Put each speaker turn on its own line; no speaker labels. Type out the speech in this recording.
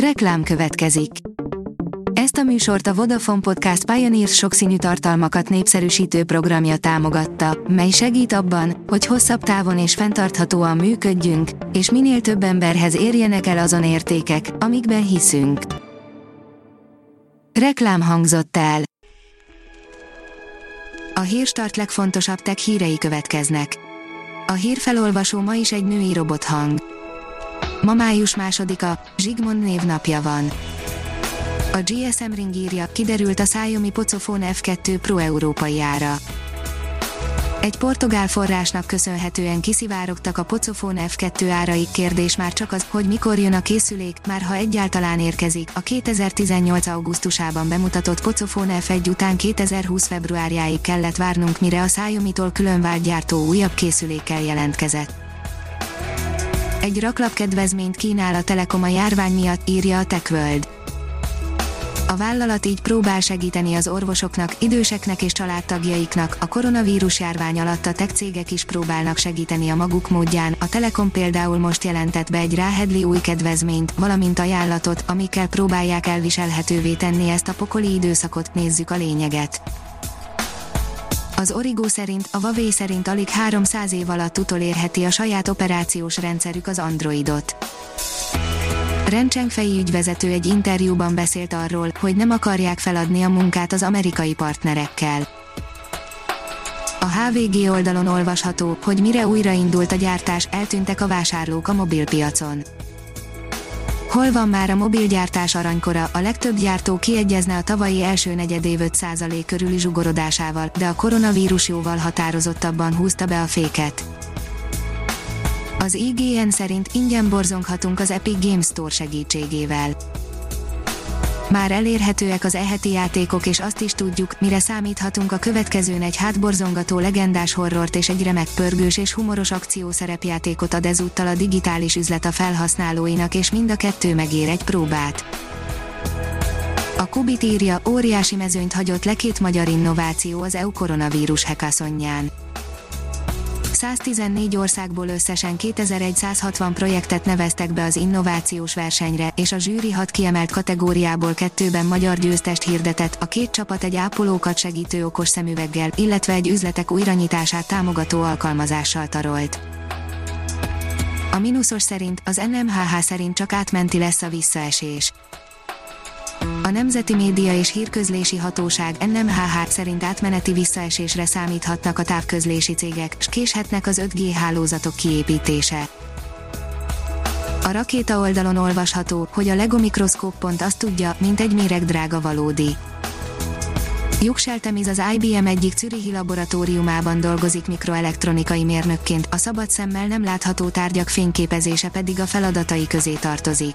Reklám következik. Ezt a műsort a Vodafone Podcast Pioneers sokszínű tartalmakat népszerűsítő programja támogatta, mely segít abban, hogy hosszabb távon és fenntarthatóan működjünk, és minél több emberhez érjenek el azon értékek, amikben hiszünk. Reklám hangzott el. A hírstart legfontosabb tech hírei következnek. A hírfelolvasó ma is egy női robothang. Ma május másodika, Zsigmond névnapja van. A GSM Ring írja, kiderült a Xiaomi Pocophone F2 Pro európai ára. Egy portugál forrásnak köszönhetően kiszivárogtak a Pocophone F2 árai kérdés már csak az, hogy mikor jön a készülék, már ha egyáltalán érkezik. A 2018. augusztusában bemutatott Pocophone F1 után 2020 februárjáig kellett várnunk mire a Xiaomi-tól külön gyártó újabb készülékkel jelentkezett. Egy raklap kedvezményt kínál a Telekom a járvány miatt, írja a TechWorld. A vállalat így próbál segíteni az orvosoknak, időseknek és családtagjaiknak, a koronavírus járvány alatt a tech cégek is próbálnak segíteni a maguk módján, a Telekom például most jelentett be egy ráhedli új kedvezményt, valamint ajánlatot, amikkel próbálják elviselhetővé tenni ezt a pokoli időszakot, nézzük a lényeget. Az Origo szerint, a Huawei szerint alig 300 év alatt utolérheti a saját operációs rendszerük az Androidot. Rencseng Fei ügyvezető egy interjúban beszélt arról, hogy nem akarják feladni a munkát az amerikai partnerekkel. A HVG oldalon olvasható, hogy mire újraindult a gyártás, eltűntek a vásárlók a mobilpiacon. Hol van már a mobilgyártás aranykora, a legtöbb gyártó kiegyezne a tavalyi első negyedév 5% körüli zsugorodásával, de a koronavírus jóval határozottabban húzta be a féket. Az IGN szerint ingyen borzonghatunk az Epic Games Store segítségével. Már elérhetőek az eheti játékok és azt is tudjuk, mire számíthatunk a következőn egy hátborzongató legendás horrort és egy remek pörgős és humoros akciószerepjátékot ad ezúttal a digitális üzlet a felhasználóinak és mind a kettő megér egy próbát. A Kubit írja, óriási mezőnyt hagyott le két magyar innováció az EU koronavírus hekaszonján 114 országból összesen 2160 projektet neveztek be az innovációs versenyre, és a zsűri hat kiemelt kategóriából kettőben magyar győztest hirdetett, a két csapat egy ápolókat segítő okos szemüveggel, illetve egy üzletek újranyitását támogató alkalmazással tarolt. A mínuszos szerint, az NMHH szerint csak átmenti lesz a visszaesés. A Nemzeti Média és Hírközlési Hatóság NMHH szerint átmeneti visszaesésre számíthatnak a távközlési cégek, s késhetnek az 5G hálózatok kiépítése. A rakéta oldalon olvasható, hogy a Lego mikroszkóp pont azt tudja, mint egy méregdrága valódi. Yuxel Temiz az IBM egyik Zürichi laboratóriumában dolgozik mikroelektronikai mérnökként, a szabad szemmel nem látható tárgyak fényképezése pedig a feladatai közé tartozik.